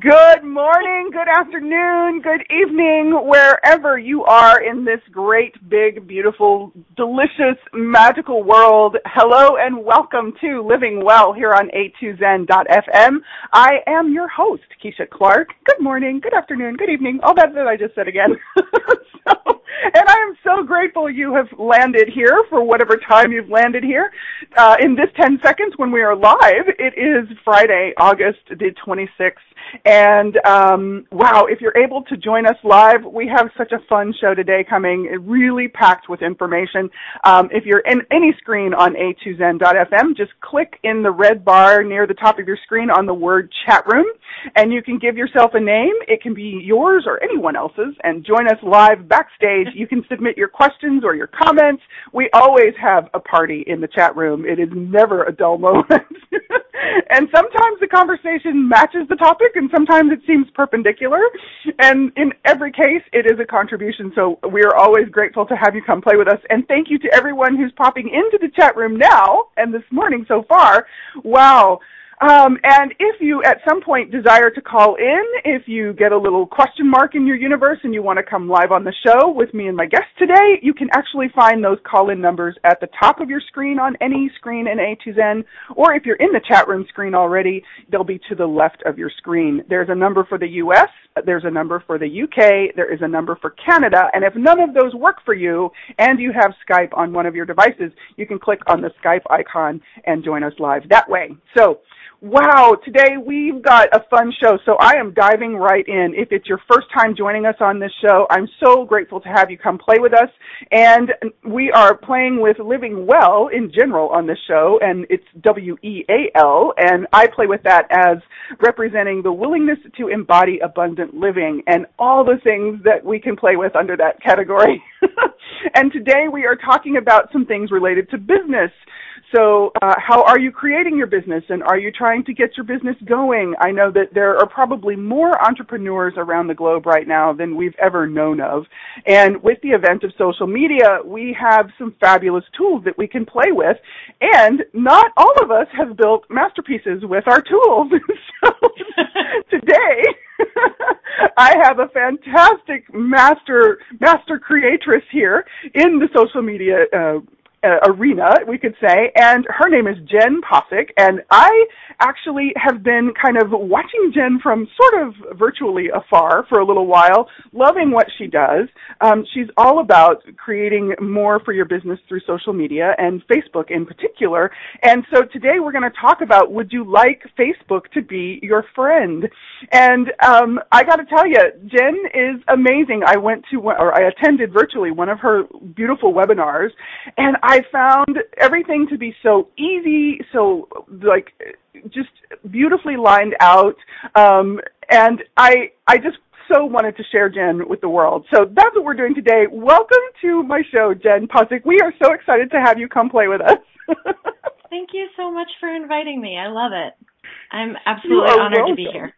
Good morning, good afternoon, good evening, wherever you are in this great, big, beautiful, delicious, magical world. Hello and welcome to Living Well here on a2zen.fm. I am your host, Keisha Clark. Good morning, good afternoon, good evening, all that that I just said again. so, and I am so grateful you have landed here for whatever time you've landed here. Uh, in this 10 seconds when we are live, it is Friday, August the 26th. And um, wow, if you're able to join us live, we have such a fun show today coming, really packed with information. Um, if you're in any screen on a2zen.fm, just click in the red bar near the top of your screen on the word chat room, and you can give yourself a name. It can be yours or anyone else's, and join us live backstage. You can submit your questions or your comments. We always have a party in the chat room. It is never a dull moment. and sometimes the conversation matches the topic and sometimes it seems perpendicular. And in every case, it is a contribution. So we are always grateful to have you come play with us. And thank you to everyone who's popping into the chat room now and this morning so far. Wow. Um, and if you at some point desire to call in, if you get a little question mark in your universe and you want to come live on the show with me and my guest today, you can actually find those call-in numbers at the top of your screen on any screen in A2Zen, or if you're in the chat room screen already, they'll be to the left of your screen. There's a number for the U.S., there's a number for the UK, there is a number for Canada, and if none of those work for you and you have Skype on one of your devices, you can click on the Skype icon and join us live that way. So, Wow, today we've got a fun show, so I am diving right in. If it's your first time joining us on this show, I'm so grateful to have you come play with us. And we are playing with Living Well in general on this show, and it's W-E-A-L, and I play with that as representing the willingness to embody abundant living and all the things that we can play with under that category. and today we are talking about some things related to business. So, uh, how are you creating your business and are you trying to get your business going? I know that there are probably more entrepreneurs around the globe right now than we've ever known of. And with the event of social media, we have some fabulous tools that we can play with. And not all of us have built masterpieces with our tools. so, today, I have a fantastic master master creatress here in the social media uh, uh, arena, we could say, and her name is Jen Posick, and I actually have been kind of watching Jen from sort of virtually afar for a little while, loving what she does. Um, she's all about creating more for your business through social media and Facebook in particular. And so today we're going to talk about would you like Facebook to be your friend? And um, I got to tell you, Jen is amazing. I went to or I attended virtually one of her beautiful webinars, and I found everything to be so easy, so like just beautifully lined out. Um, and I, I just so wanted to share Jen with the world. So that's what we're doing today. Welcome to my show, Jen Posick. We are so excited to have you come play with us. Thank you so much for inviting me. I love it. I'm absolutely honored welcome. to be here.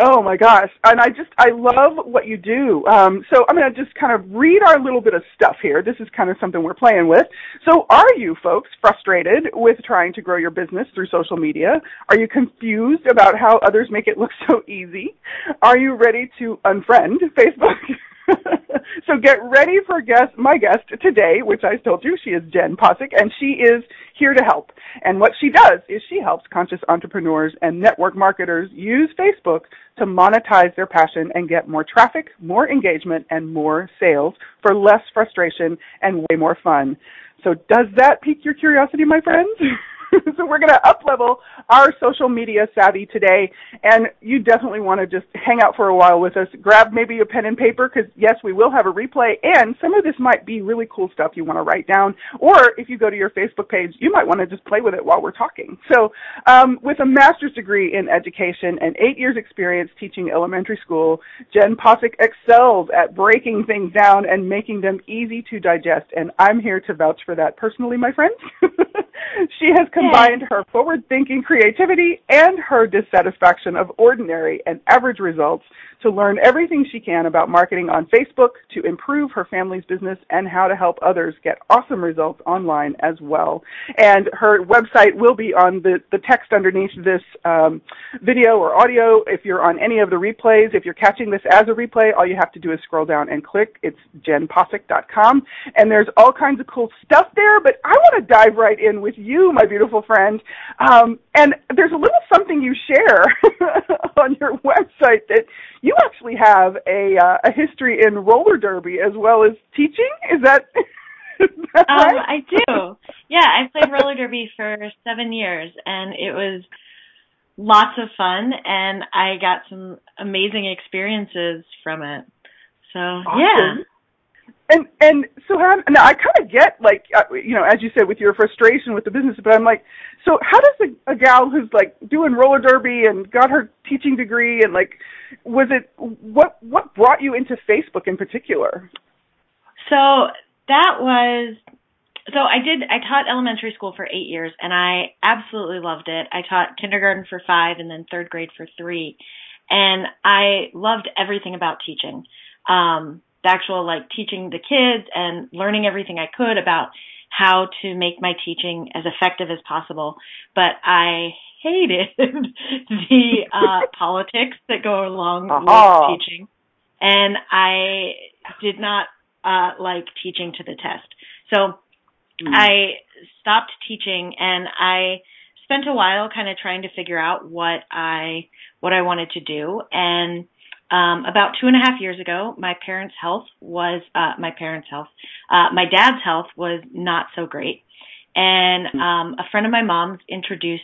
Oh my gosh. And I just, I love what you do. Um, so I'm going to just kind of read our little bit of stuff here. This is kind of something we're playing with. So are you folks frustrated with trying to grow your business through social media? Are you confused about how others make it look so easy? Are you ready to unfriend Facebook? so get ready for guest, my guest today, which I told you, she is Jen Posick, and she is here to help. And what she does is she helps conscious entrepreneurs and network marketers use Facebook to monetize their passion and get more traffic, more engagement, and more sales for less frustration and way more fun. So does that pique your curiosity, my friends? so we're going to up level our social media savvy today. And you definitely want to just hang out for a while with us. Grab maybe a pen and paper because yes, we will have a replay and some of this might be really cool stuff you want to write down. Or if you go to your Facebook page, you might want to just play with it while we're talking. So um, with a master's degree in education and eight years experience teaching elementary school, Jen Posick excels at breaking things down and making them easy to digest. And I'm here to vouch for that personally, my friends. she has combined her forward thinking creativity and her dissatisfaction of ordinary and average results to learn everything she can about marketing on Facebook to improve her family's business and how to help others get awesome results online as well. And her website will be on the, the text underneath this um, video or audio. If you're on any of the replays, if you're catching this as a replay, all you have to do is scroll down and click. It's jenposick.com. And there's all kinds of cool stuff there, but I want to dive right in with you, my beautiful friend. Um, and there's a little something you share on your website that you actually have a uh, a history in roller derby as well as teaching. Is that? is that um. I do. Yeah, I played roller derby for seven years, and it was lots of fun, and I got some amazing experiences from it. So awesome. yeah. And and so now I kind of get like uh, you know as you said with your frustration with the business, but I'm like, so how does a, a gal who's like doing roller derby and got her teaching degree and like, was it what what brought you into Facebook in particular? So that was so I did I taught elementary school for 8 years and I absolutely loved it. I taught kindergarten for 5 and then 3rd grade for 3 and I loved everything about teaching. Um actual like teaching the kids and learning everything I could about how to make my teaching as effective as possible. But I hated the uh, politics that go along uh-huh. with teaching, and I did not uh, like teaching to the test. So mm. I stopped teaching, and I spent a while kind of trying to figure out what I what I wanted to do, and um, about two and a half years ago, my parents' health was uh, my parents' health. Uh, my dad's health was not so great, and um, a friend of my mom's introduced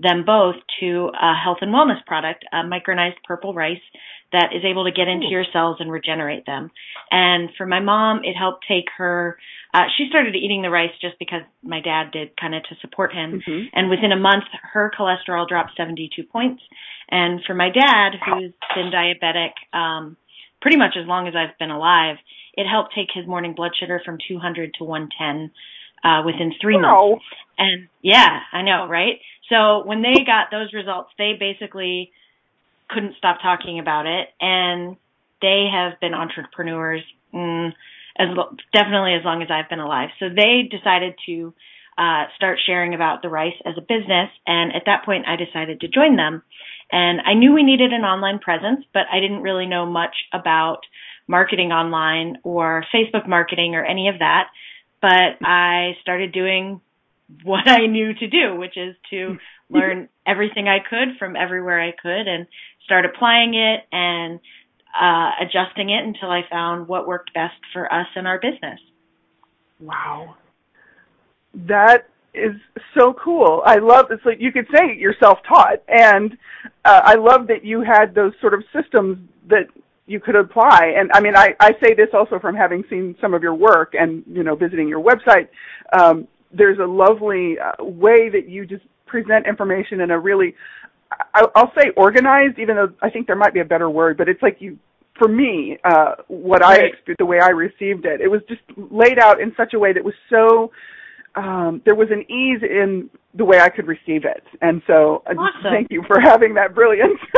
them both to a health and wellness product, a micronized purple rice that is able to get into your cells and regenerate them. And for my mom, it helped take her. Uh, she started eating the rice just because my dad did, kind of to support him. Mm-hmm. And within a month, her cholesterol dropped 72 points. And for my dad, who's been diabetic um, pretty much as long as I've been alive, it helped take his morning blood sugar from 200 to 110 uh, within three months. And yeah, I know, right? So when they got those results, they basically couldn't stop talking about it, and they have been entrepreneurs mm, as definitely as long as I've been alive. So they decided to uh, start sharing about the rice as a business, and at that point, I decided to join them. And I knew we needed an online presence, but I didn't really know much about marketing online or Facebook marketing or any of that. But I started doing what I knew to do, which is to learn everything I could from everywhere I could and start applying it and uh, adjusting it until I found what worked best for us and our business. Wow. That is so cool. I love it's like you could say you're self-taught and uh, I love that you had those sort of systems that you could apply. And I mean, I, I say this also from having seen some of your work and, you know, visiting your website. Um, there's a lovely uh, way that you just present information in a really, I, I'll say organized, even though I think there might be a better word, but it's like you, for me, uh, what right. I, the way I received it, it was just laid out in such a way that was so, um, there was an ease in the way I could receive it. And so awesome. thank you for having that brilliance.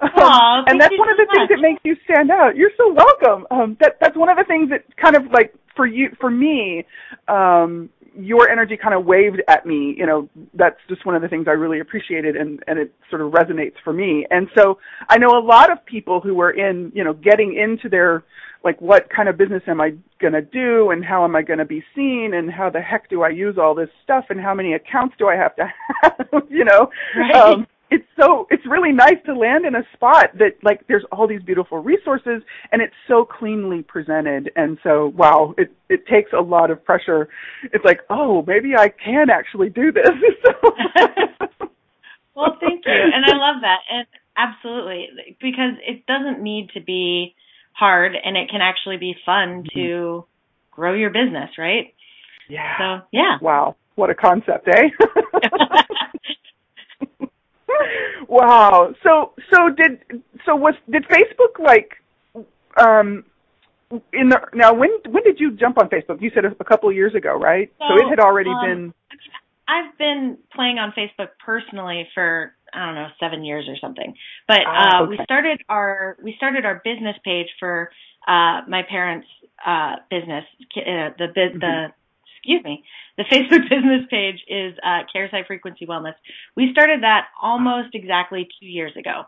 um, and that's one so of the much. things that makes you stand out. You're so welcome. Um, that, that's one of the things that kind of like for you, for me, um, your energy kind of waved at me. You know, that's just one of the things I really appreciated and, and it sort of resonates for me. And so I know a lot of people who are in, you know, getting into their, like, what kind of business am I going to do and how am I going to be seen and how the heck do I use all this stuff and how many accounts do I have to have, you know? Right. Um, it's so it's really nice to land in a spot that like there's all these beautiful resources and it's so cleanly presented. And so wow it it takes a lot of pressure. It's like oh maybe i can actually do this. Well thank you. And i love that. And absolutely because it doesn't need to be hard and it can actually be fun mm-hmm. to grow your business right? Yeah. So yeah. Wow. What a concept eh wow. So so did so was did Facebook like um in the now when when did you jump on Facebook? You said a, couple of years ago, right? So, so it had already um, been. I've been playing on Facebook personally for I don't know seven years or something. But ah, uh, okay. we started our we started our business page for uh, my parents' uh, business, uh, the mm-hmm. Excuse me, the Facebook business page is uh, Kares High Frequency Wellness. We started that almost exactly two years ago.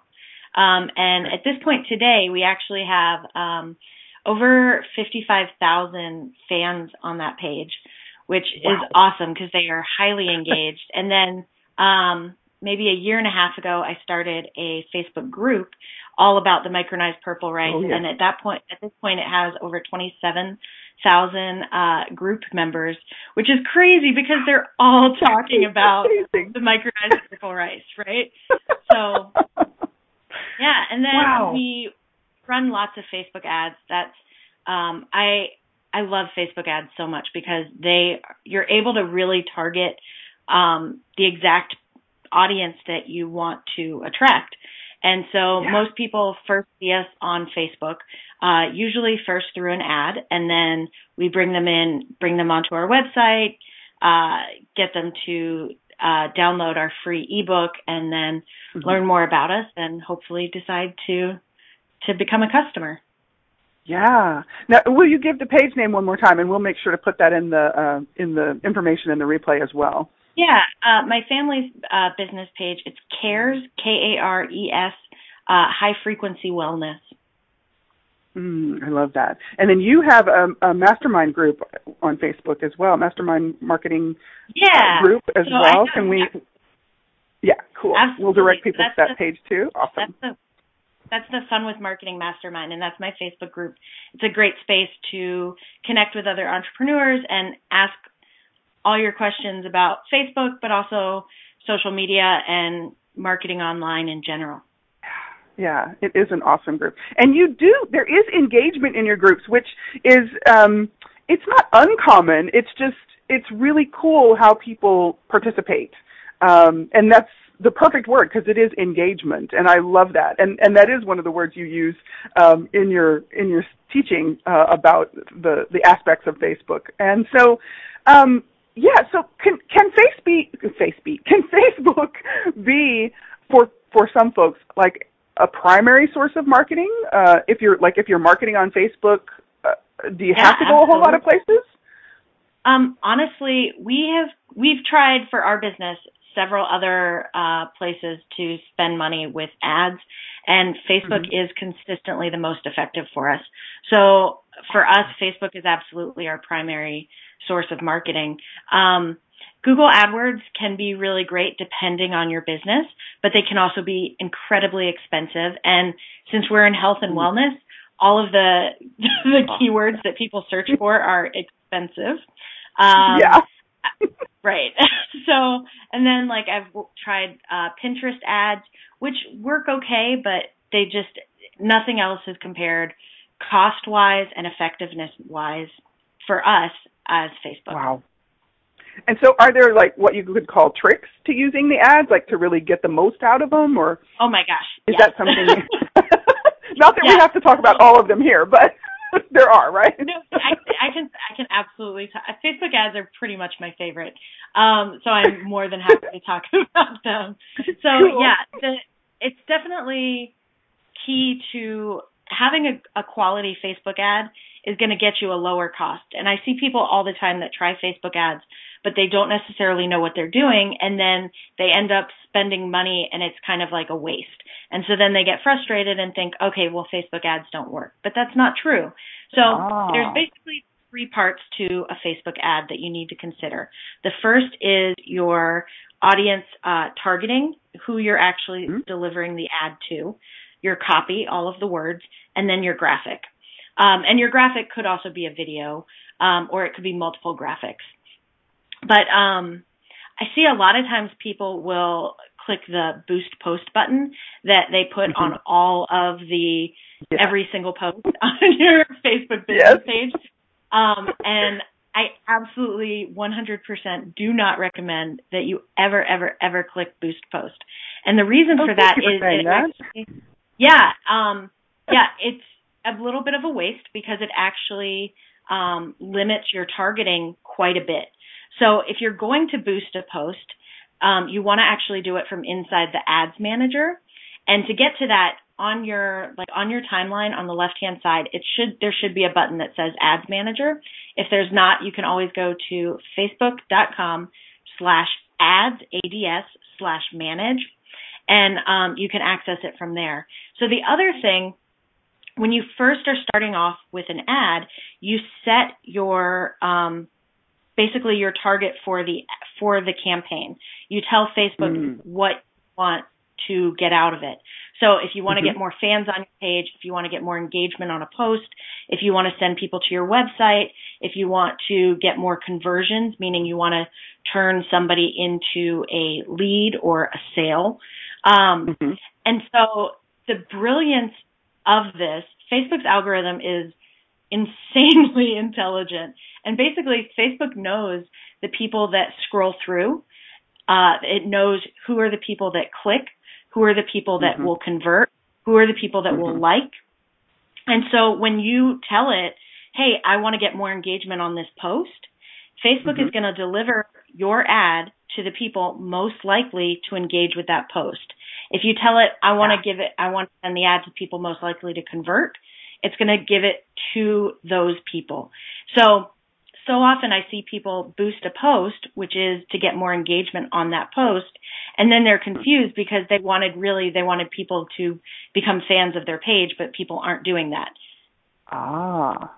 Um, and at this point today, we actually have um, over 55,000 fans on that page, which wow. is awesome because they are highly engaged. and then um, maybe a year and a half ago, I started a Facebook group all about the micronized purple rice. Oh, yeah. And at that point, at this point, it has over 27 thousand uh, group members, which is crazy because they're all talking about the micronized purple rice, right? So yeah, and then wow. we run lots of Facebook ads. That's um, I I love Facebook ads so much because they you're able to really target um, the exact audience that you want to attract. And so yeah. most people first see us on Facebook, uh, usually first through an ad, and then we bring them in, bring them onto our website, uh, get them to uh, download our free ebook, and then mm-hmm. learn more about us, and hopefully decide to to become a customer. Yeah. Now, will you give the page name one more time, and we'll make sure to put that in the uh, in the information in the replay as well. Yeah, uh, my family's uh, business page. It's Kares K A R E S uh, High Frequency Wellness. Mm, I love that. And then you have a, a, mastermind group on Facebook as well, mastermind marketing yeah. group as so well. Can we? Yeah, cool. Absolutely. We'll direct people that's to that the, page too. Awesome. That's the, that's the Fun with Marketing Mastermind, and that's my Facebook group. It's a great space to connect with other entrepreneurs and ask all your questions about Facebook, but also social media and marketing online in general. Yeah, it is an awesome group. And you do, there is engagement in your groups, which is, um, it's not uncommon. It's just, it's really cool how people participate. Um, and that's the perfect word because it is engagement. And I love that. And, and that is one of the words you use, um, in your, in your teaching, uh, about the, the aspects of Facebook. And so, um, yeah, so can can Facebook Facebook can Facebook be for for some folks like a primary source of marketing? Uh, if you're like if you're marketing on Facebook, uh, do you yeah, have to go absolutely. a whole lot of places? Um, honestly, we have we've tried for our business several other uh, places to spend money with ads, and Facebook mm-hmm. is consistently the most effective for us. So for us, Facebook is absolutely our primary source of marketing. Um, Google AdWords can be really great depending on your business, but they can also be incredibly expensive. And since we're in health and wellness, all of the the keywords that people search for are expensive. Um, yeah. right. so, and then like I've tried uh, Pinterest ads, which work okay, but they just nothing else is compared cost wise and effectiveness wise for us as Facebook. Wow. And so, are there like what you could call tricks to using the ads, like to really get the most out of them, or? Oh my gosh! Is yes. that something? Not that yes. we have to talk about all of them here, but there are, right? no, I, I can I can absolutely talk. Facebook ads are pretty much my favorite, um, so I'm more than happy to talk about them. So cool. yeah, the, it's definitely key to having a, a quality Facebook ad is going to get you a lower cost. And I see people all the time that try Facebook ads, but they don't necessarily know what they're doing. And then they end up spending money and it's kind of like a waste. And so then they get frustrated and think, okay, well, Facebook ads don't work, but that's not true. So oh. there's basically three parts to a Facebook ad that you need to consider. The first is your audience uh, targeting, who you're actually mm-hmm. delivering the ad to, your copy, all of the words, and then your graphic. Um, and your graphic could also be a video, um, or it could be multiple graphics. But um, I see a lot of times people will click the boost post button that they put mm-hmm. on all of the yeah. every single post on your Facebook business yes. page. Um, and I absolutely 100% do not recommend that you ever, ever, ever click boost post. And the reason oh, for that is, that. Actually, yeah, um, yeah, it's a little bit of a waste because it actually um, limits your targeting quite a bit. So if you're going to boost a post, um, you want to actually do it from inside the ads manager. And to get to that on your like on your timeline on the left hand side, it should there should be a button that says ads manager. If there's not, you can always go to facebook.com slash ads ads slash manage and um, you can access it from there. So the other thing when you first are starting off with an ad, you set your um, basically your target for the for the campaign. You tell Facebook mm. what you want to get out of it. So if you want to mm-hmm. get more fans on your page, if you want to get more engagement on a post, if you want to send people to your website, if you want to get more conversions, meaning you want to turn somebody into a lead or a sale. Um, mm-hmm. And so the brilliance of this, Facebook's algorithm is insanely intelligent. And basically, Facebook knows the people that scroll through. Uh, it knows who are the people that click, who are the people that mm-hmm. will convert, who are the people that mm-hmm. will like. And so when you tell it, hey, I want to get more engagement on this post, Facebook mm-hmm. is going to deliver your ad to the people most likely to engage with that post. If you tell it, I want to give it, I want to send the ad to people most likely to convert, it's going to give it to those people. So, so often I see people boost a post, which is to get more engagement on that post. And then they're confused because they wanted really, they wanted people to become fans of their page, but people aren't doing that. Ah.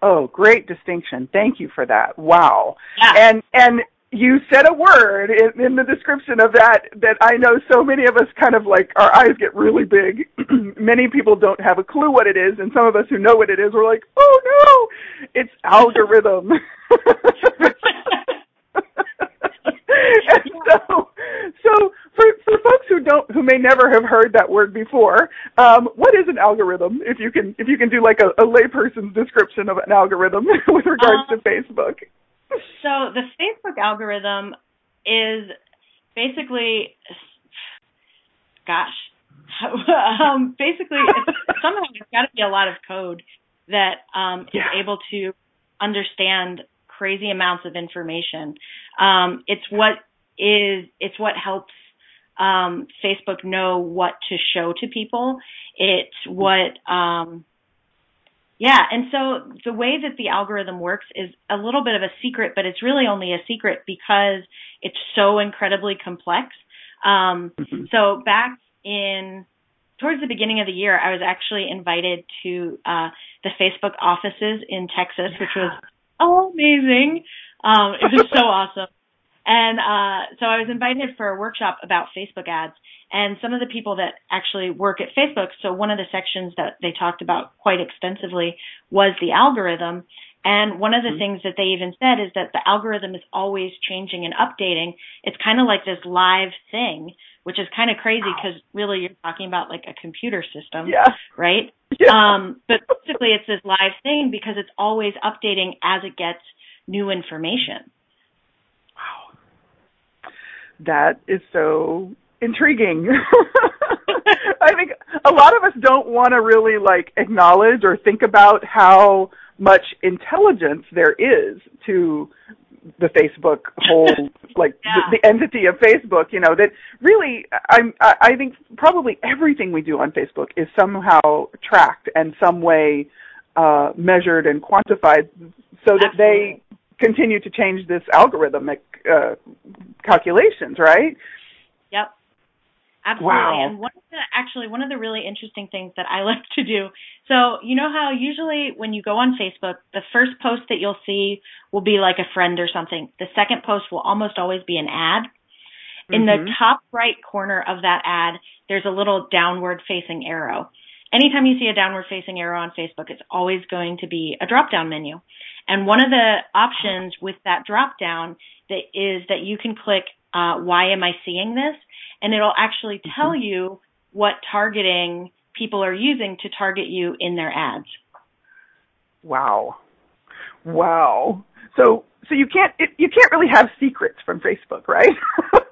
Oh, great distinction. Thank you for that. Wow. Yeah. And, and you said a word in, in, the description of that that I know so many of us kind of like our eyes get really big. many people don't have a clue what it is, and some of us who know what it is, we're like, "Oh no, it's algorithm." and so, so for for folks who don't who may never have heard that word before, um, what is an algorithm? If you can if you can do like a, a layperson's description of an algorithm with regards um, to Facebook so the Facebook algorithm is basically, gosh, um, basically it's, somehow it's got to be a lot of code that um, yeah. is able to understand crazy amounts of information. Um, it's what is it's what helps um, Facebook know what to show to people. It's what um, yeah, and so the way that the algorithm works is a little bit of a secret, but it's really only a secret because it's so incredibly complex. Um, mm-hmm. So back in towards the beginning of the year, I was actually invited to uh, the Facebook offices in Texas, yeah. which was amazing. Um, it was so awesome. And uh, so I was invited for a workshop about Facebook ads, and some of the people that actually work at Facebook. So one of the sections that they talked about quite extensively was the algorithm. And one of the mm-hmm. things that they even said is that the algorithm is always changing and updating. It's kind of like this live thing, which is kind of crazy because really you're talking about like a computer system, yeah. right? Yeah. Um, but basically it's this live thing because it's always updating as it gets new information that is so intriguing. I think a lot of us don't want to really like acknowledge or think about how much intelligence there is to the Facebook whole like yeah. the, the entity of Facebook, you know, that really I'm I think probably everything we do on Facebook is somehow tracked and some way uh measured and quantified so that Absolutely. they continue to change this algorithmic uh, calculations, right? Yep. Absolutely. Wow. And one of the actually one of the really interesting things that I like to do. So, you know how usually when you go on Facebook, the first post that you'll see will be like a friend or something. The second post will almost always be an ad. In the Mhm. top right corner of that ad, there's a little downward facing arrow. Anytime you see a downward facing arrow on Facebook, it's always going to be a drop down menu. And one of the options with that drop down that is that you can click uh, why am I seeing this? And it'll actually tell you what targeting people are using to target you in their ads. Wow. Wow. So so you can't it, you can't really have secrets from Facebook, right?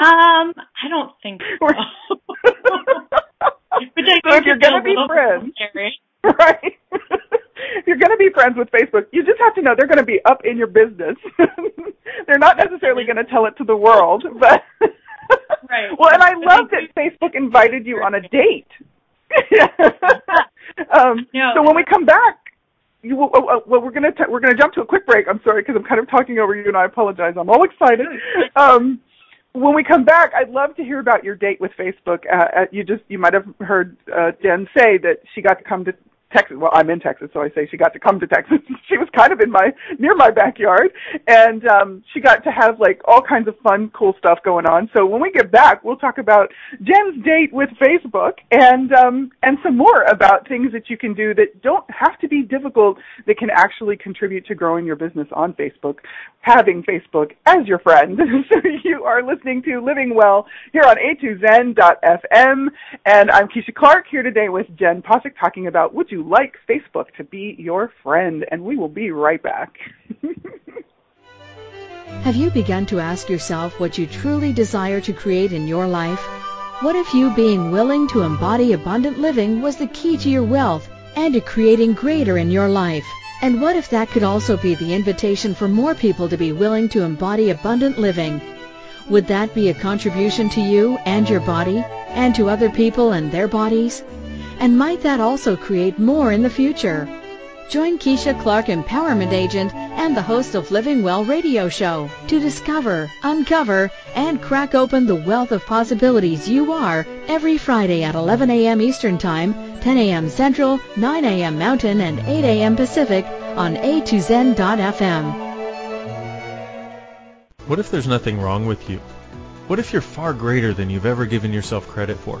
Um, I don't think so. Which I So think if you're gonna be friends- right? if you're going to be friends with Facebook, you just have to know they're going to be up in your business. they're not necessarily going to tell it to the world, but Right. well, and I love that Facebook invited you on a date. um, No. So when we come back, you will, oh, oh, well, we're gonna t- we're gonna jump to a quick break. I'm sorry because I'm kind of talking over you, and I apologize. I'm all excited. Um, when we come back, I'd love to hear about your date with Facebook. Uh, uh, you just you might have heard uh, Jen say that she got to come to Texas. Well, I'm in Texas, so I say she got to come to Texas. she was kind of in my near my backyard, and um, she got to have like all kinds of fun, cool stuff going on. So when we get back, we'll talk about Jen's date with Facebook and um, and some more about things that you can do that don't have to be difficult that can actually contribute to growing your business on Facebook. Having Facebook as your friend. so you are listening to Living Well here on A2Zen.fm, and I'm Keisha Clark here today with Jen Posick talking about would you like Facebook to be your friend? And we will be right back. Have you begun to ask yourself what you truly desire to create in your life? What if you being willing to embody abundant living was the key to your wealth and to creating greater in your life? And what if that could also be the invitation for more people to be willing to embody abundant living? Would that be a contribution to you and your body and to other people and their bodies? And might that also create more in the future? Join Keisha Clark, Empowerment Agent and the host of Living Well radio show to discover, uncover, and crack open the wealth of possibilities you are every Friday at 11 a.m. Eastern Time, 10 a.m. Central, 9 a.m. Mountain, and 8 a.m. Pacific on A2Zen.fm. What if there's nothing wrong with you? What if you're far greater than you've ever given yourself credit for?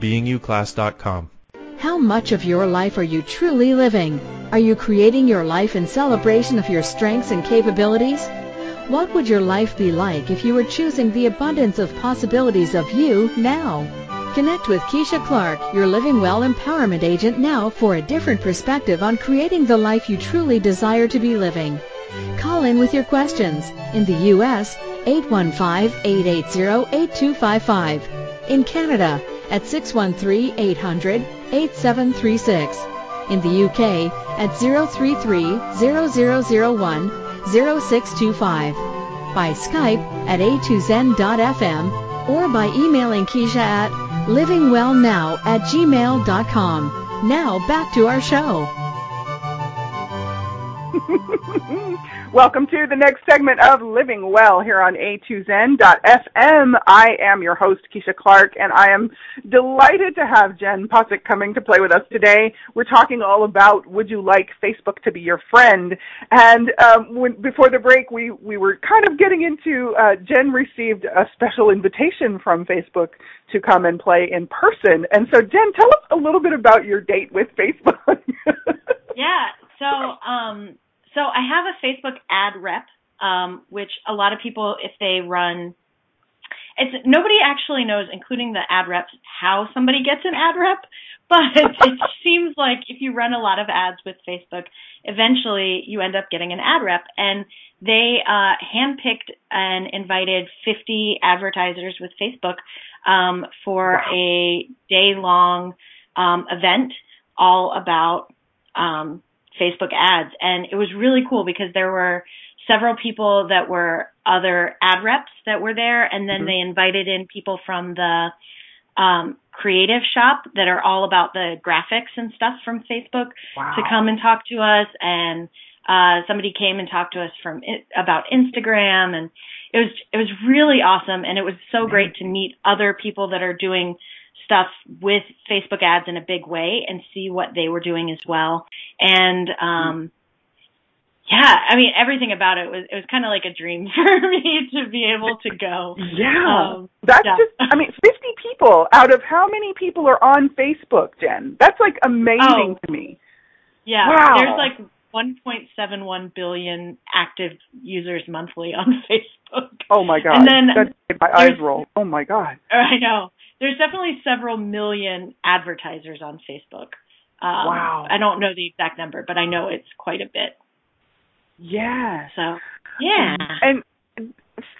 beinguclass.com. How much of your life are you truly living? Are you creating your life in celebration of your strengths and capabilities? What would your life be like if you were choosing the abundance of possibilities of you now? Connect with Keisha Clark, your Living Well Empowerment Agent now for a different perspective on creating the life you truly desire to be living. Call in with your questions. In the U.S., 815-880-8255. In Canada, at 613-800-8736. In the UK, at 033-0001-0625. By Skype at a2zen.fm or by emailing Keisha at livingwellnow at gmail.com. Now back to our show. Welcome to the next segment of Living Well here on A2Zen.fm. I am your host, Keisha Clark, and I am delighted to have Jen Posick coming to play with us today. We're talking all about would you like Facebook to be your friend? And um, when, before the break, we, we were kind of getting into, uh, Jen received a special invitation from Facebook to come and play in person. And so, Jen, tell us a little bit about your date with Facebook. Yeah. So, um, so I have a Facebook ad rep, um, which a lot of people, if they run, it's nobody actually knows, including the ad reps, how somebody gets an ad rep. But it seems like if you run a lot of ads with Facebook, eventually you end up getting an ad rep. And they uh, handpicked and invited 50 advertisers with Facebook um, for wow. a day long um, event all about um, Facebook ads. And it was really cool because there were several people that were other ad reps that were there, and then mm-hmm. they invited in people from the um, creative shop that are all about the graphics and stuff from Facebook wow. to come and talk to us. And uh, somebody came and talked to us from about Instagram, and it was it was really awesome. And it was so mm-hmm. great to meet other people that are doing stuff with Facebook ads in a big way and see what they were doing as well. And um yeah, I mean everything about it was it was kind of like a dream for me to be able to go. Yeah. Um, That's yeah. just I mean 50 people out of how many people are on Facebook, Jen? That's like amazing oh. to me. Yeah. Wow. There's like 1.71 billion active users monthly on Facebook. Oh my god. And then that made my eyes roll. Oh my god. I know there's definitely several million advertisers on Facebook. Um, wow. I don't know the exact number, but I know it's quite a bit. Yeah. So, yeah. And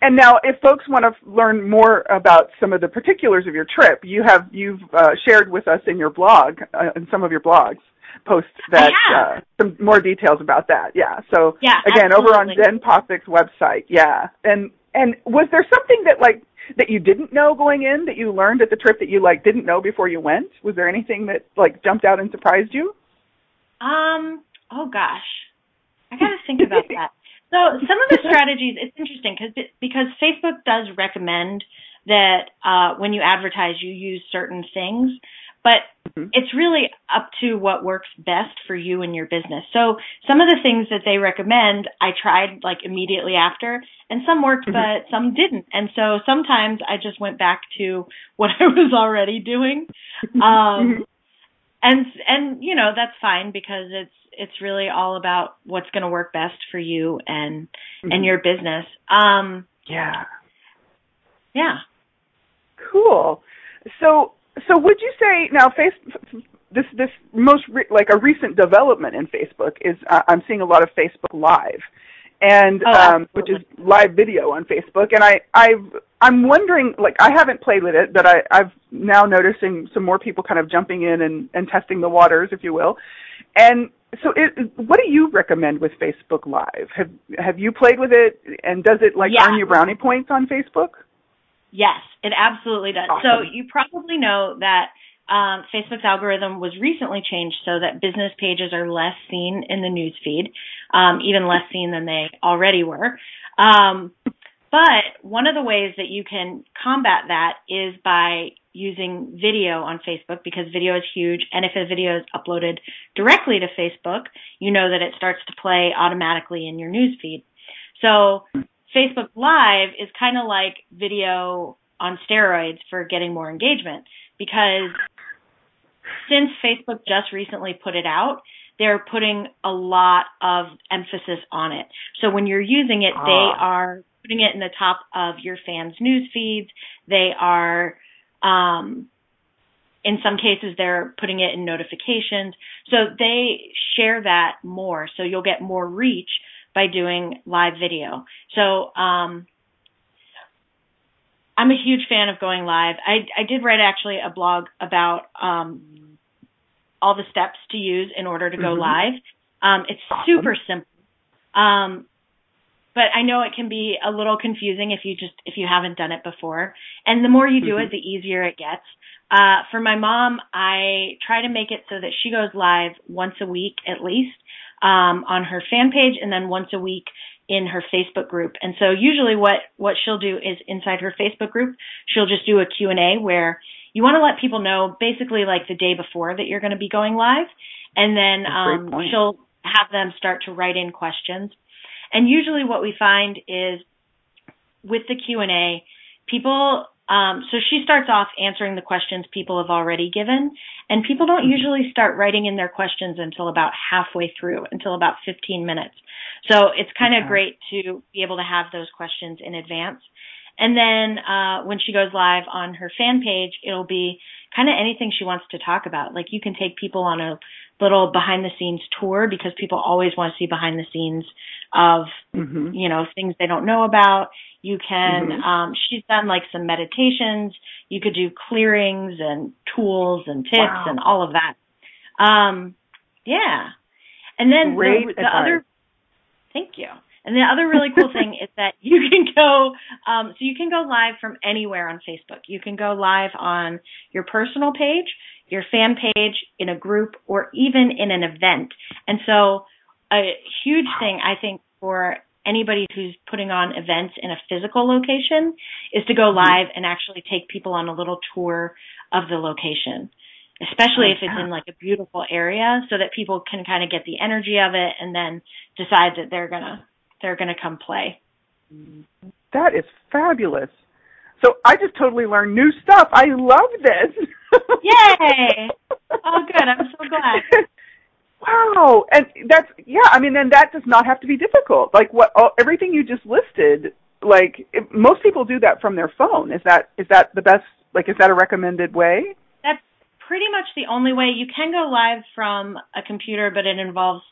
and now, if folks want to learn more about some of the particulars of your trip, you have you've uh, shared with us in your blog, uh, in some of your blogs, posts that uh, some more details about that. Yeah. So yeah, again, absolutely. over on Jen Posick's website. Yeah. And and was there something that like that you didn't know going in that you learned at the trip that you like didn't know before you went? Was there anything that like jumped out and surprised you? Um. Oh gosh, I got to think about that. So some of the strategies, it's interesting because because Facebook does recommend that uh, when you advertise, you use certain things but mm-hmm. it's really up to what works best for you and your business. So some of the things that they recommend, I tried like immediately after, and some worked, mm-hmm. but some didn't. And so sometimes I just went back to what I was already doing. Um, mm-hmm. and, and, you know, that's fine because it's, it's really all about what's going to work best for you and, and mm-hmm. your business. Um, yeah. Yeah. Cool. So so would you say now face this this most re, like a recent development in Facebook is uh, I'm seeing a lot of Facebook Live, and oh, um, which is live video on Facebook, and I I've I'm wondering like I haven't played with it, but I I've now noticing some more people kind of jumping in and and testing the waters, if you will, and so it, what do you recommend with Facebook Live? Have have you played with it, and does it like yeah. earn you brownie points on Facebook? Yes, it absolutely does. Awesome. So you probably know that um, Facebook's algorithm was recently changed so that business pages are less seen in the news feed, um, even less seen than they already were. Um, but one of the ways that you can combat that is by using video on Facebook because video is huge. And if a video is uploaded directly to Facebook, you know that it starts to play automatically in your news feed. So Facebook Live is kind of like video on steroids for getting more engagement because since Facebook just recently put it out, they're putting a lot of emphasis on it. So when you're using it, ah. they are putting it in the top of your fans' news feeds. They are, um, in some cases, they're putting it in notifications. So they share that more. So you'll get more reach by doing live video. So, um, I'm a huge fan of going live. I, I did write actually a blog about um, all the steps to use in order to go mm-hmm. live. Um, it's awesome. super simple, um, but I know it can be a little confusing if you just if you haven't done it before. And the more you do mm-hmm. it, the easier it gets. Uh, for my mom, I try to make it so that she goes live once a week at least um, on her fan page and then once a week in her Facebook group. And so usually what, what she'll do is inside her Facebook group, she'll just do a Q&A where you want to let people know basically like the day before that you're going to be going live. And then, um, she'll have them start to write in questions. And usually what we find is with the Q&A, people Um, so she starts off answering the questions people have already given, and people don't mm-hmm. usually start writing in their questions until about halfway through, until about 15 minutes. So it's kind of okay. great to be able to have those questions in advance. And then uh, when she goes live on her fan page, it'll be kind of anything she wants to talk about. Like you can take people on a little behind the scenes tour because people always want to see behind the scenes of mm-hmm. you know things they don't know about. You can mm-hmm. um she's done like some meditations. You could do clearings and tools and tips wow. and all of that. Um yeah. And then the, the other thank you. And the other really cool thing is that you can go, um, so you can go live from anywhere on Facebook. You can go live on your personal page, your fan page, in a group, or even in an event. And so a huge thing I think for anybody who's putting on events in a physical location is to go mm-hmm. live and actually take people on a little tour of the location especially if it's in like a beautiful area so that people can kind of get the energy of it and then decide that they're going to they're going to come play. That is fabulous. So I just totally learned new stuff. I love this. Yay! Oh, good. I'm so glad. Wow, and that's yeah. I mean, then that does not have to be difficult. Like what all, everything you just listed. Like if, most people do that from their phone. Is that is that the best? Like, is that a recommended way? That's pretty much the only way. You can go live from a computer, but it involves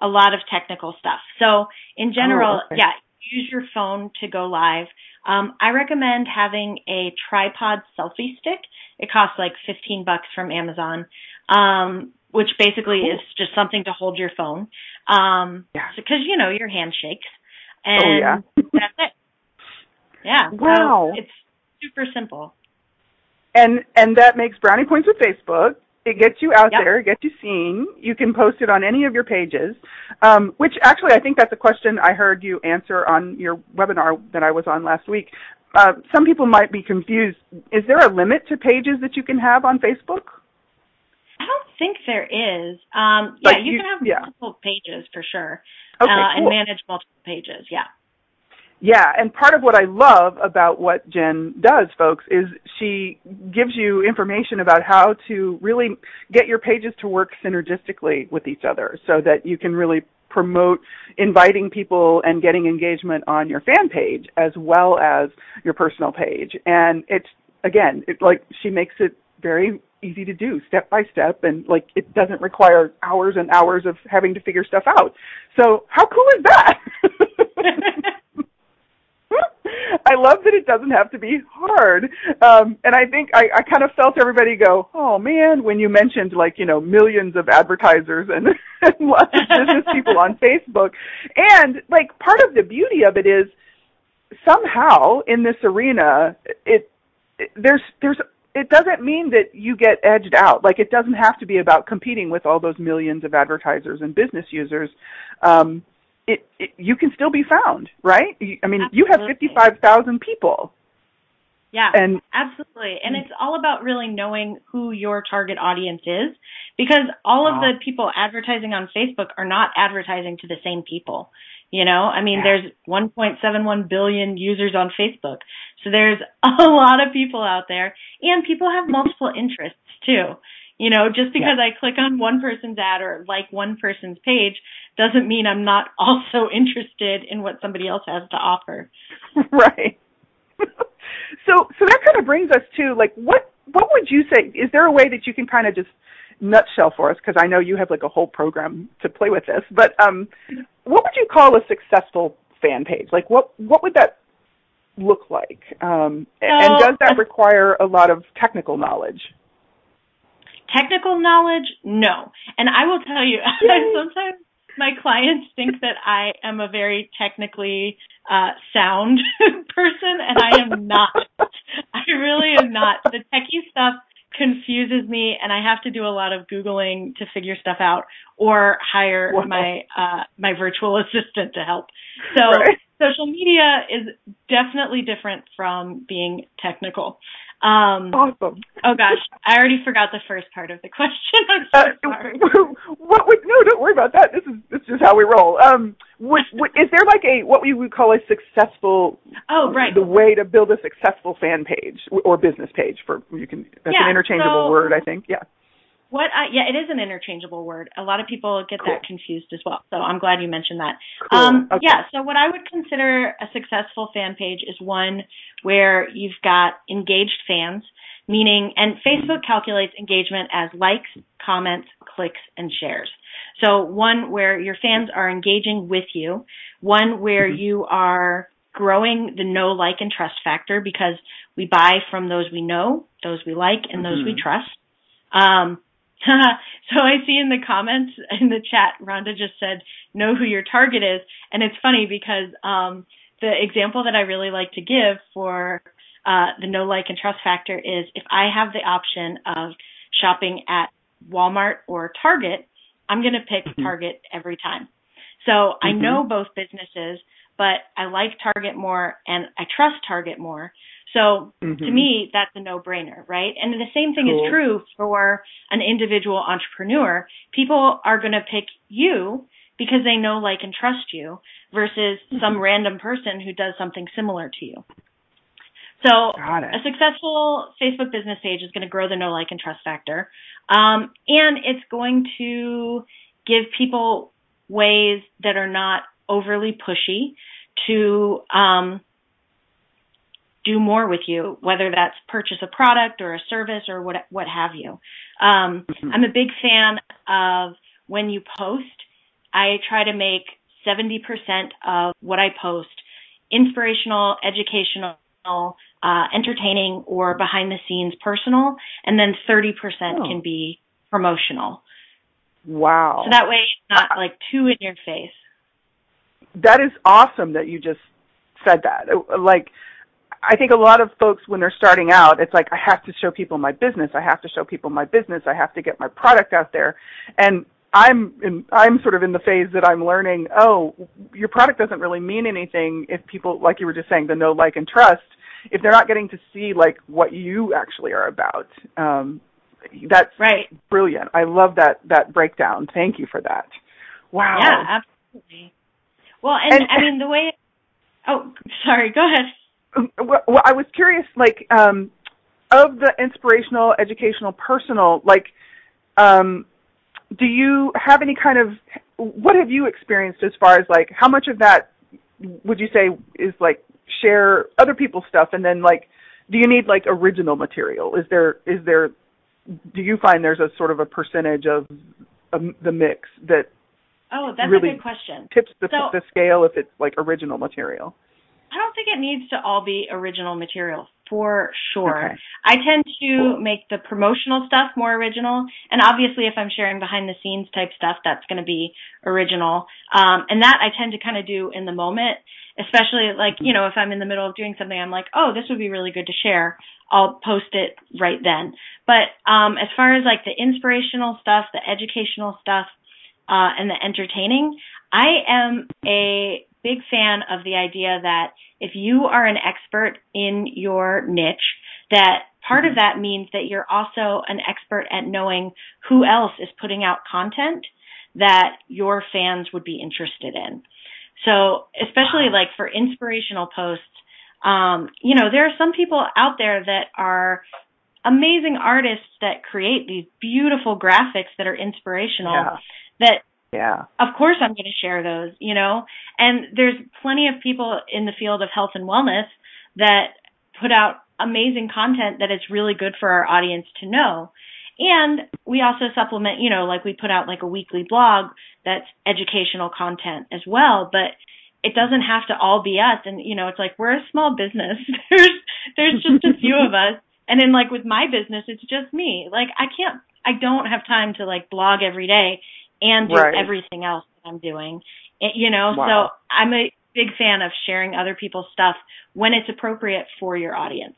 a lot of technical stuff. So in general, oh, okay. yeah, use your phone to go live. Um, I recommend having a tripod selfie stick. It costs like 15 bucks from Amazon, um, which basically cool. is just something to hold your phone. Um, yeah. Because, you know, your hand shakes. And oh, yeah. that's it. Yeah. Wow. So it's super simple. And and that makes brownie points with Facebook. It gets you out yep. there, it gets you seen. You can post it on any of your pages, um, which actually I think that's a question I heard you answer on your webinar that I was on last week. Uh, some people might be confused. Is there a limit to pages that you can have on Facebook? Think there is. Um, yeah, you, you, can have yeah. multiple pages for sure, okay, uh, cool. and manage multiple pages. Yeah. Yeah, and part of what I love about what Jen does, folks, is she gives you information about how to really get your pages to work synergistically with each other so that you can really promote inviting people and getting engagement on your fan page as well as your personal page. And it's, again, it, like she makes it very easy to do step by step and like it doesn't require hours and hours of having to figure stuff out. So how cool is that? I love that it doesn't have to be hard. Um, and I think I, I kind of felt everybody go, oh man, when you mentioned like, you know, millions of advertisers and, and lots of business people on Facebook. And like part of the beauty of it is somehow in this arena, it, it there's, there's, it doesn't mean that you get edged out. Like it doesn't have to be about competing with all those millions of advertisers and business users. Um, it, it you can still be found, right? I mean, absolutely. you have 55,000 people. Yeah, and absolutely. And it's all about really knowing who your target audience is because all of the people advertising on Facebook are not advertising to the same people. You know, I mean, yeah. there's 1.71 billion users on Facebook. So there's a lot of people out there and people have multiple interests too. You know, just because yeah. I click on one person's ad or like one person's page doesn't mean I'm not also interested in what somebody else has to offer. Right. so so that kind of brings us to like what what would you say is there a way that you can kind of just nutshell for us because I know you have like a whole program to play with this, but um what would you call a successful fan page? Like what what would that look like? Um and does that require a lot of technical knowledge? Technical knowledge, no. And I will tell you, sometimes my clients think that I am a very technically uh, sound person, and I am not. I really am not. The techie stuff confuses me, and I have to do a lot of googling to figure stuff out, or hire my uh, my virtual assistant to help. So. Right. Social media is definitely different from being technical. Um, awesome. oh gosh, I already forgot the first part of the question. I'm so uh, sorry. What would, no, don't worry about that. This is this is how we roll. Um, would, would, is there like a what we would call a successful Oh, right. The way to build a successful fan page or business page for you can that's Yeah, an interchangeable so- word, I think. Yeah. What? I, yeah, it is an interchangeable word. A lot of people get Cool. that confused as well. So I'm glad you mentioned that. Cool. Um, Okay. Yeah. So what I would consider a successful fan page is one where you've got engaged fans, meaning, and Facebook calculates engagement as likes, comments, clicks, and shares. So one where your fans are engaging with you, one where Mhm. you are growing the know, like, and trust factor because we buy from those we know, those we like, and those we Mhm. trust. Um, so I see in the comments in the chat, Rhonda just said, know who your target is. And it's funny because, um, the example that I really like to give for, uh, the no like and trust factor is if I have the option of shopping at Walmart or Target, I'm going to pick Mhm. Target every time. So I Mhm. know both businesses, but I like Target more and I trust Target more. So to Mhm. me, that's a no-brainer, right? And the same thing Cool. is true for an individual entrepreneur. People are going to pick you because they know, like, and trust you versus Mm-hmm. some random person who does something similar to you. So a successful Facebook business page is going to grow the know, like, and trust factor. Um, and it's going to give people ways that are not overly pushy to um, do more with you, whether that's purchase a product or a service or what what have you. Um, Mhm. I'm a big fan of when you post. I try to make 70% of what I post inspirational, educational, uh, entertaining, or behind the scenes personal, and then 30% Oh. can be promotional. Wow. So that way it's not like too in your face. that is awesome that you just said that. Like, I think a lot of folks when they're starting out, it's like I have to show people my business. I have to show people my business. I have to get my product out there. And I'm in, I'm sort of in the phase that I'm learning. Oh, your product doesn't really mean anything if people, like you were just saying, the know, like, and trust. If they're not getting to see like what you actually are about, um, that's Right. brilliant. I love that that breakdown. Thank you for that. Wow. Yeah, absolutely. Well, and, And- I mean the way. Oh, sorry. Go ahead. Well, I was curious, like, um, of the inspirational, educational, personal, like, um, do you have any kind of, what have you experienced as far as like, how much of that would you say is like share other people's stuff, and then like, do you need like original material? Is there, is there, do you find there's a sort of a percentage of um, the mix that Oh, that's Really- a good question. tips the, So- the scale if it's like original material? I don't think it needs to all be original material for sure. Okay. I tend to make the promotional stuff more original, and obviously, if I'm sharing behind the scenes type stuff, that's going to be original. Um, and that I tend to kind of do in the moment, especially like you know if I'm in the middle of doing something, I'm like, oh, this would be really good to share. I'll post it right then. But um, as far as like the inspirational stuff, the educational stuff, uh, and the entertaining, I am a big fan of the idea that if you are an expert in your niche, that part of that means that you're also an expert at knowing who else is putting out content that your fans would be interested in. So, especially like for inspirational posts, um, you know, there are some people out there that are amazing artists that create these beautiful graphics that are inspirational Yeah. that Yeah. of course I'm going to share those, you know. And there's plenty of people in the field of health and wellness that put out amazing content that it's really good for our audience to know. And we also supplement, you know, like we put out like a weekly blog that's educational content as well, but it doesn't have to all be us and you know, it's like we're a small business. there's there's just a few of us. And then like with my business, it's just me. Like I can't I don't have time to like blog every day and do Right. everything else that I'm doing. It, you know, Wow. so I'm a big fan of sharing other people's stuff when it's appropriate for your audience.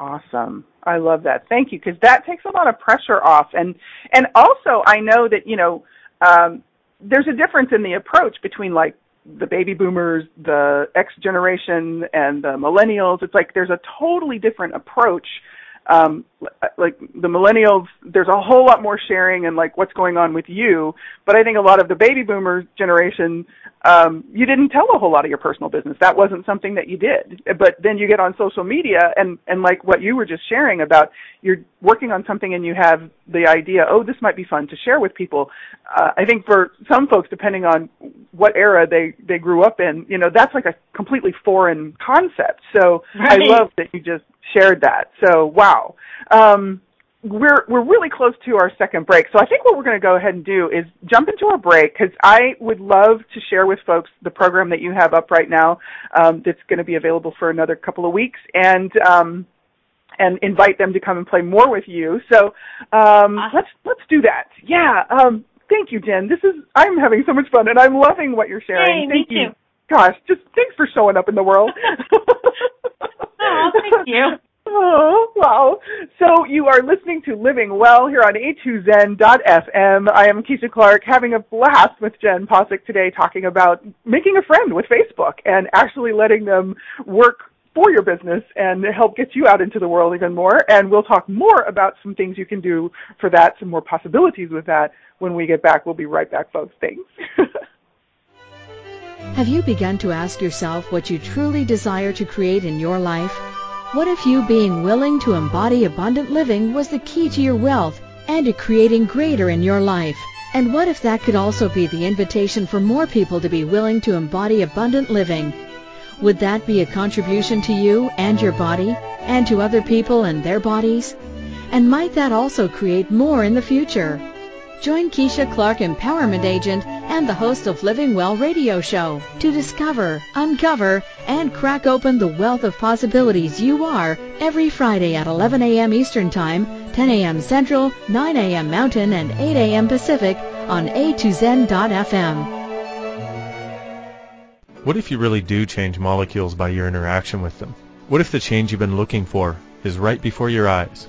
Awesome. I love that. Thank you because that takes a lot of pressure off and and also I know that, you know, um there's a difference in the approach between like the baby boomers, the X generation and the millennials. It's like there's a totally different approach. Um like the millennials there's a whole lot more sharing and like what's going on with you, but I think a lot of the baby boomer generation um, you didn't tell a whole lot of your personal business. That wasn't something that you did. But then you get on social media and, and like what you were just sharing about you're working on something and you have the idea, oh, this might be fun to share with people. Uh, I think for some folks, depending on what era they, they grew up in, you know, that's like a completely foreign concept. So right. I love that you just shared that. So wow. Um, we're we're really close to our second break, so I think what we're going to go ahead and do is jump into our break because I would love to share with folks the program that you have up right now um, that's going to be available for another couple of weeks, and um, and invite them to come and play more with you. So um, awesome. let's let's do that. Yeah. Um, thank you, Jen. This is I'm having so much fun, and I'm loving what you're sharing. Hey, thank me you. Too. Gosh, just thanks for showing up in the world. oh, thank you. Oh, wow. So you are listening to Living Well here on A2Zen.fm. I am Keisha Clark having a blast with Jen Posick today talking about making a friend with Facebook and actually letting them work for your business and help get you out into the world even more. And we'll talk more about some things you can do for that, some more possibilities with that when we get back. We'll be right back, folks. Thanks. Have you begun to ask yourself what you truly desire to create in your life? What if you being willing to embody abundant living was the key to your wealth and to creating greater in your life? And what if that could also be the invitation for more people to be willing to embody abundant living? Would that be a contribution to you and your body and to other people and their bodies? And might that also create more in the future? Join Keisha Clark, Empowerment Agent and the host of Living Well radio show to discover, uncover, and crack open the wealth of possibilities you are every Friday at 11 a.m. Eastern Time, 10 a.m. Central, 9 a.m. Mountain, and 8 a.m. Pacific on A2Zen.fm. What if you really do change molecules by your interaction with them? What if the change you've been looking for is right before your eyes?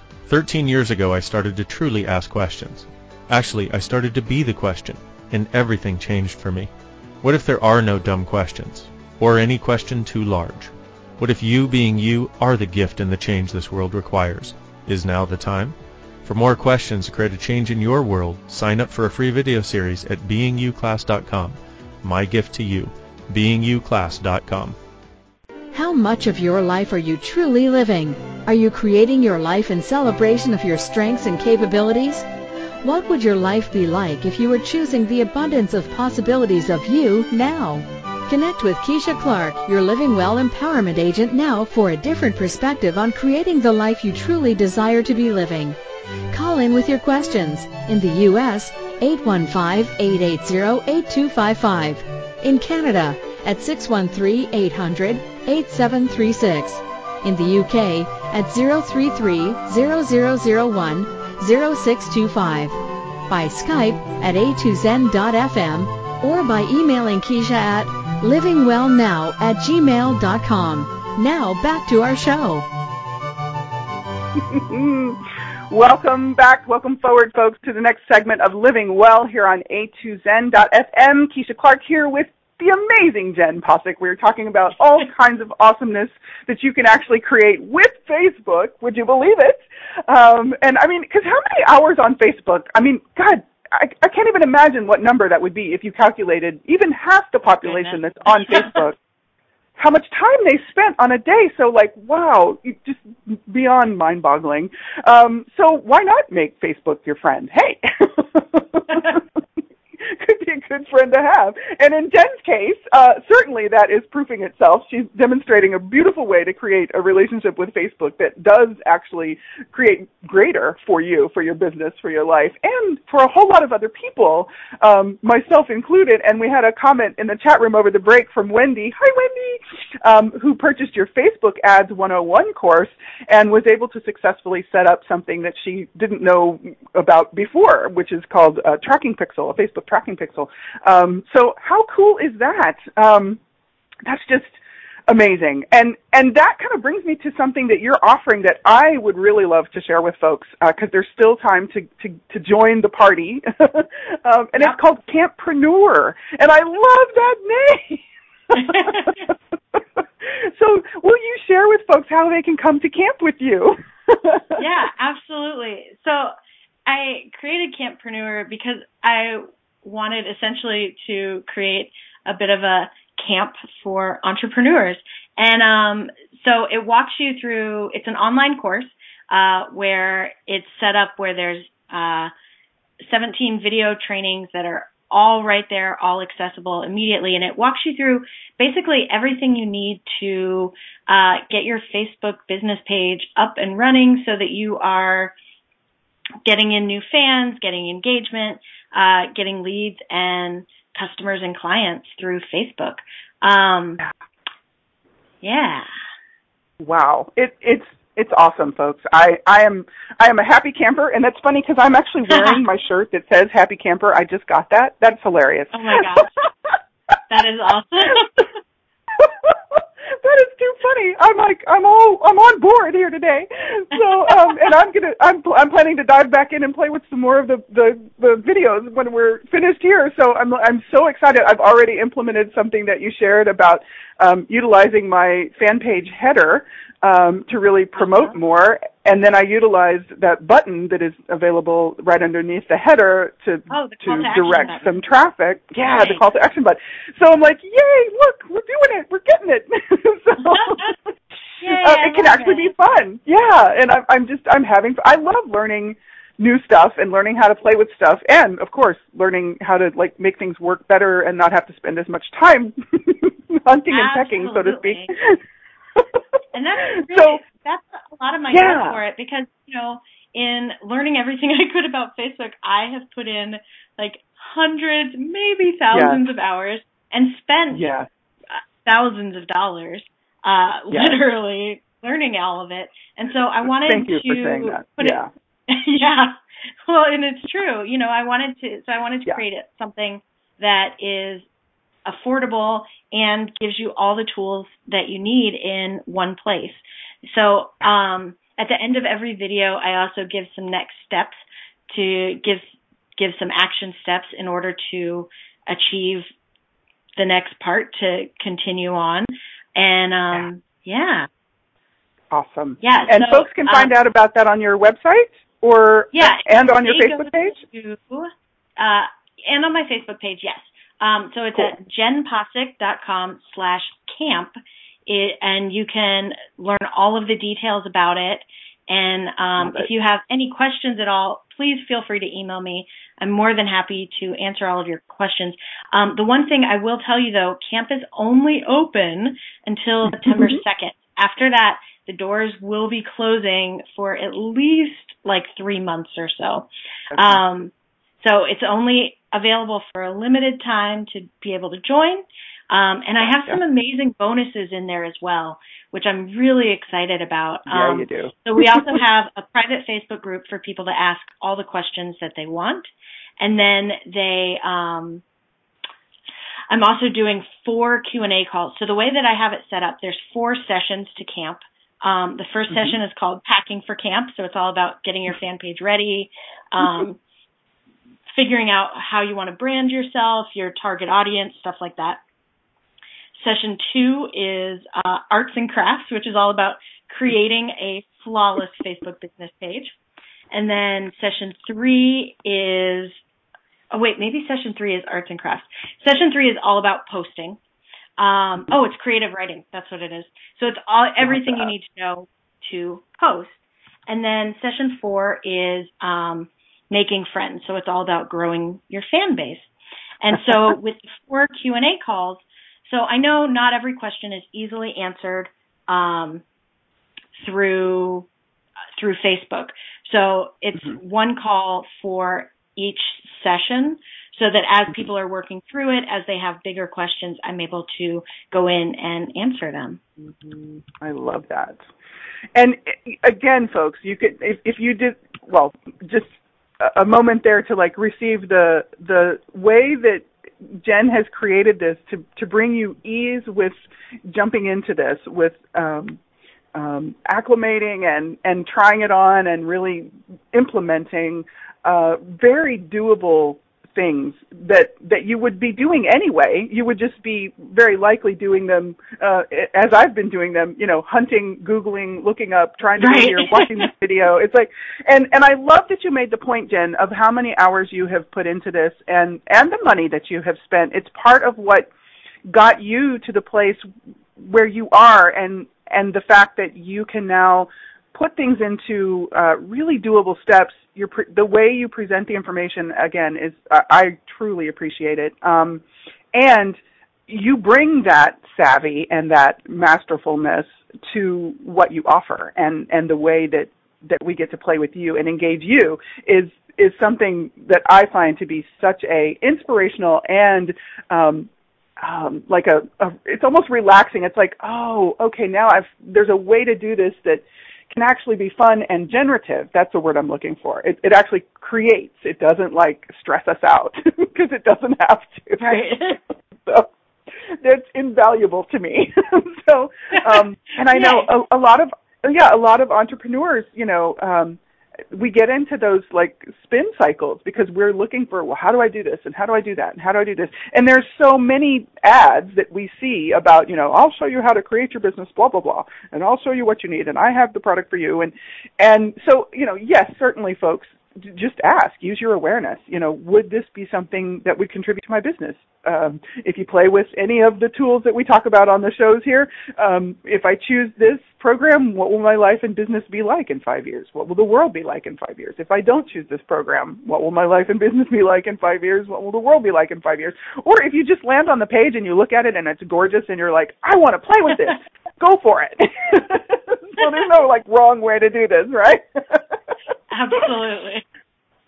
Thirteen years ago I started to truly ask questions. Actually, I started to be the question and everything changed for me. What if there are no dumb questions? Or any question too large? What if you being you are the gift and the change this world requires? Is now the time? For more questions to create a change in your world, sign up for a free video series at beingyouclass.com. My gift to you, beingyouclass.com. How much of your life are you truly living? Are you creating your life in celebration of your strengths and capabilities? What would your life be like if you were choosing the abundance of possibilities of you now? Connect with Keisha Clark, your Living Well Empowerment Agent now for a different perspective on creating the life you truly desire to be living. Call in with your questions. In the U.S., 815-880-8255. In Canada, at 613-800-8736. In the UK, at 033-0001 0625, by Skype at a2zen.fm, or by emailing Keisha at livingwellnow at gmail.com. Now back to our show. Welcome back, welcome forward, folks, to the next segment of Living Well here on A2Zen.fm. Keisha Clark here with the amazing Jen Posick. We were talking about all kinds of awesomeness that you can actually create with Facebook. Would you believe it? Um, and I mean, because how many hours on Facebook? I mean, God, I, I can't even imagine what number that would be if you calculated even half the population that's on Facebook. how much time they spent on a day. So like, wow, just beyond mind boggling. Um, so why not make Facebook your friend? Hey. could be a good friend to have. And in Jen's case, uh, certainly that is proving itself. She's demonstrating a beautiful way to create a relationship with Facebook that does actually create greater for you, for your business, for your life, and for a whole lot of other people, um, myself included. And we had a comment in the chat room over the break from Wendy. Hi, Wendy, um, who purchased your Facebook Ads 101 course and was able to successfully set up something that she didn't know about before, which is called a Tracking Pixel, a Facebook Tracking Pixel. Um, so how cool is that? Um, that's just amazing. And and that kind of brings me to something that you're offering that I would really love to share with folks because uh, there's still time to to, to join the party, um, and it's called Camppreneur, and I love that name. so, will you share with folks how they can come to camp with you? yeah, absolutely. So, I created Camppreneur because I wanted essentially to create a bit of a camp for entrepreneurs. And um, so it walks you through, it's an online course uh, where it's set up where there's uh, 17 video trainings that are all right there, all accessible immediately. And it walks you through basically everything you need to uh, get your Facebook business page up and running so that you are getting in new fans, getting engagement, uh, getting leads and customers and clients through Facebook. Um, yeah. Wow. It, it's, it's awesome, folks. I, I am I am a happy camper, and that's funny because I'm actually wearing my shirt that says Happy Camper. I just got that. That's hilarious. Oh my gosh, that is awesome. that is too funny. I'm like, I'm all, I'm on board here today. So, um, and I'm gonna, I'm, I'm planning to dive back in and play with some more of the, the, the videos when we're finished here. So I'm, I'm so excited. I've already implemented something that you shared about, um, utilizing my fan page header um, to really promote uh-huh. more. And then I utilized that button that is available right underneath the header to oh, to, to direct some traffic. Yeah, right. the call to action button. So I'm like, yay! Look, we're doing it. We're getting it. so yay, uh, it can actually it. be fun. Yeah, and I'm, I'm just I'm having. I love learning new stuff and learning how to play with stuff and of course learning how to like make things work better and not have to spend as much time hunting and pecking so to speak and that's really, so, that's a lot of my yeah. for it because you know in learning everything I could about Facebook, I have put in like hundreds, maybe thousands of hours, and spent yeah. thousands of dollars, uh, literally learning all of it. And so I wanted Thank you to for saying that. put yeah. it, yeah. Well, and it's true. You know, I wanted to, so I wanted to yeah. create it something that is affordable and gives you all the tools that you need in one place. So um, at the end of every video, I also give some next steps to give give some action steps in order to achieve the next part to continue on. And um, yeah. Awesome. Yeah. And so, folks can find um, out about that on your website or yeah, and on your Facebook page? To, uh, and on my Facebook page, yes. Um, so it's cool. at jenposick.com slash camp. It, and you can learn all of the details about it. And um, if you have any questions at all, please feel free to email me. I'm more than happy to answer all of your questions. Um, the one thing I will tell you though, camp is only open until. September 2nd. After that, the doors will be closing for at least like three months or so. Okay. Um, so it's only available for a limited time to be able to join. Um, and I have some amazing bonuses in there as well, which I'm really excited about. Um, yeah, you do. so we also have a private Facebook group for people to ask all the questions that they want. And then they, um, I'm also doing four Q&A calls. So the way that I have it set up, there's four sessions to camp. Um, the 1st mm-hmm. session is called Packing for Camp. So it's all about getting your fan page ready, um, figuring out how you want to brand yourself, your target audience, stuff like that. Session two is uh, arts and crafts, which is all about creating a flawless Facebook business page. And then session three is, oh wait, maybe session three is arts and crafts. Session three is all about posting. Um, oh, it's creative writing. That's what it is. So it's all everything you need to know to post. And then session four is um, making friends. So it's all about growing your fan base. And so with four Q and A calls, so I know not every question is easily answered um, through through Facebook. So it's mm-hmm. one call for each session so that as mm-hmm. people are working through it, as they have bigger questions, I'm able to go in and answer them. Mm-hmm. I love that. And again, folks, you could if, if you did well, just a moment there to like receive the the way that Jen has created this to to bring you ease with jumping into this, with um, um, acclimating and and trying it on and really implementing uh, very doable things that that you would be doing anyway. You would just be very likely doing them uh, as I've been doing them. You know, hunting, googling, looking up, trying to right. hear, watching this video. It's like, and and I love that you made the point, Jen, of how many hours you have put into this and and the money that you have spent. It's part of what got you to the place where you are, and and the fact that you can now put things into uh, really doable steps. Pre- the way you present the information again is uh, I truly appreciate it, um, and you bring that savvy and that masterfulness to what you offer, and and the way that that we get to play with you and engage you is is something that I find to be such a inspirational and um, um, like a, a it's almost relaxing. It's like, oh, okay, now I've there's a way to do this that can actually be fun and generative. That's the word I'm looking for. It, it actually creates. It doesn't like stress us out because it doesn't have to. Right. so that's invaluable to me. so, um, and I know a, a lot of yeah, a lot of entrepreneurs, you know, um, we get into those like spin cycles because we're looking for well how do i do this and how do i do that and how do i do this? And there's so many ads that we see about you know i'll show you how to create your business blah blah blah and i'll show you what you need and i have the product for you. And and so you know yes certainly folks just ask use your awareness you know would this be something that would contribute to my business um, if you play with any of the tools that we talk about on the shows here, um, if I choose this program, what will my life and business be like in five years? What will the world be like in five years? If I don't choose this program, what will my life and business be like in five years? What will the world be like in five years? Or if you just land on the page and you look at it and it's gorgeous and you're like, I want to play with this, go for it. so there's no like wrong way to do this, right? Absolutely.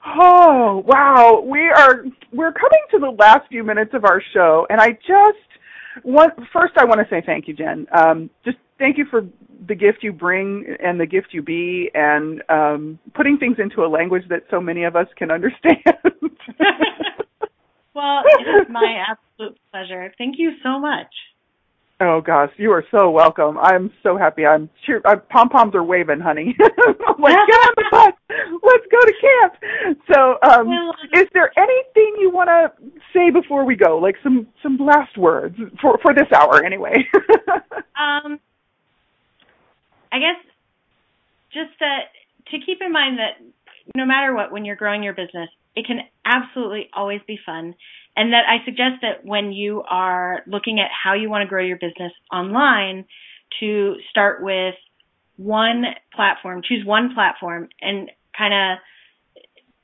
Oh, wow. We are we're coming to the last few minutes of our show and I just want first I want to say thank you, Jen. Um just thank you for the gift you bring and the gift you be and um putting things into a language that so many of us can understand. well, it is my absolute pleasure. Thank you so much. Oh gosh, you are so welcome. I'm so happy. I'm sure pom poms are waving, honey. I'm like, get on the bus. Let's go to camp. So, um, is there anything you want to say before we go? Like some some last words for for this hour, anyway. um, I guess just that to keep in mind that no matter what, when you're growing your business, it can absolutely always be fun and that I suggest that when you are looking at how you want to grow your business online, to start with one platform, choose one platform and kind of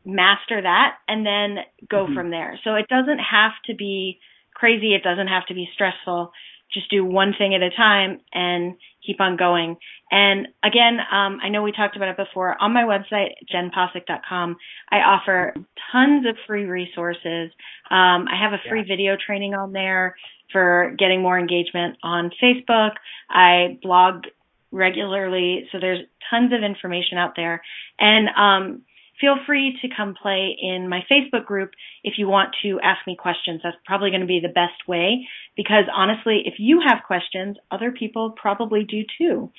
master that and then go mm-hmm. from there. So it doesn't have to be crazy. It doesn't have to be stressful just do one thing at a time and keep on going. And again, um, I know we talked about it before. On my website, jenposick.com, I offer tons of free resources. Um, I have a free yeah. video training on there for getting more engagement on Facebook. I blog regularly, so there's tons of information out there. And um, feel free to come play in my Facebook group if you want to ask me questions. That's probably going to be the best way because honestly, if you have questions, other people probably do too.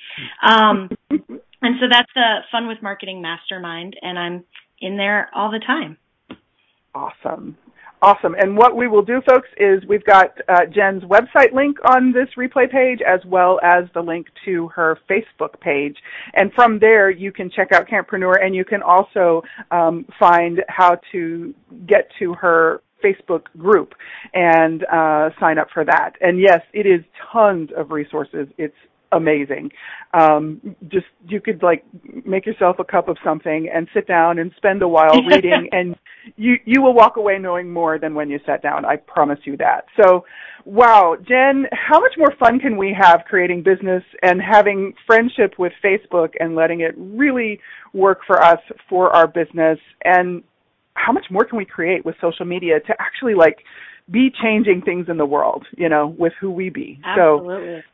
Um, and so that's the Fun with Marketing Mastermind, and I'm in there all the time. Awesome. Awesome. And what we will do, folks, is we've got uh, Jen's website link on this replay page as well as the link to her Facebook page. And from there, you can check out Camppreneur and you can also um, find how to get to her Facebook group and uh, sign up for that. And yes, it is tons of resources. It's amazing. Um, just you could like make yourself a cup of something and sit down and spend a while reading, and you you will walk away knowing more than when you sat down. I promise you that. So, wow, Jen, how much more fun can we have creating business and having friendship with Facebook and letting it really work for us for our business and how much more can we create with social media to actually like be changing things in the world, you know, with who we be. Absolutely. So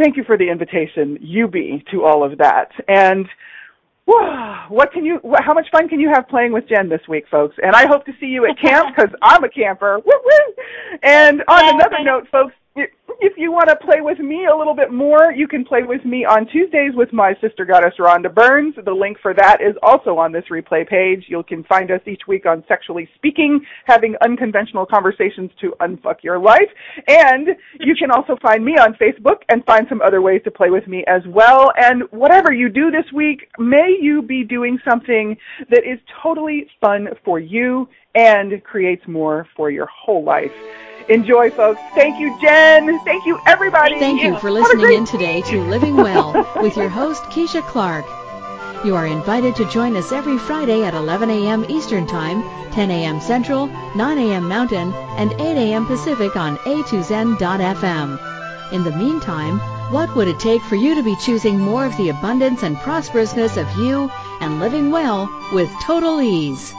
thank you for the invitation, UB, to all of that. And what can you? How much fun can you have playing with Jen this week, folks? And I hope to see you at camp because I'm a camper. Woo woo! And on another note, folks, if you want to play with me a little bit more, you can play with me on Tuesdays with my sister goddess Rhonda Burns. The link for that is also on this replay page. You can find us each week on Sexually Speaking, having unconventional conversations to unfuck your life. And you can also find me on Facebook and find some other ways to play with me as well. And whatever you do this week, may you be doing something that is totally fun for you and creates more for your whole life. Enjoy, folks. Thank you, Jen. Thank you, everybody. Thank you for listening great- in today to Living Well with your host, Keisha Clark. You are invited to join us every Friday at 11 a.m. Eastern Time, 10 a.m. Central, 9 a.m. Mountain, and 8 a.m. Pacific on a2zen.fm. In the meantime, what would it take for you to be choosing more of the abundance and prosperousness of you and living well with total ease?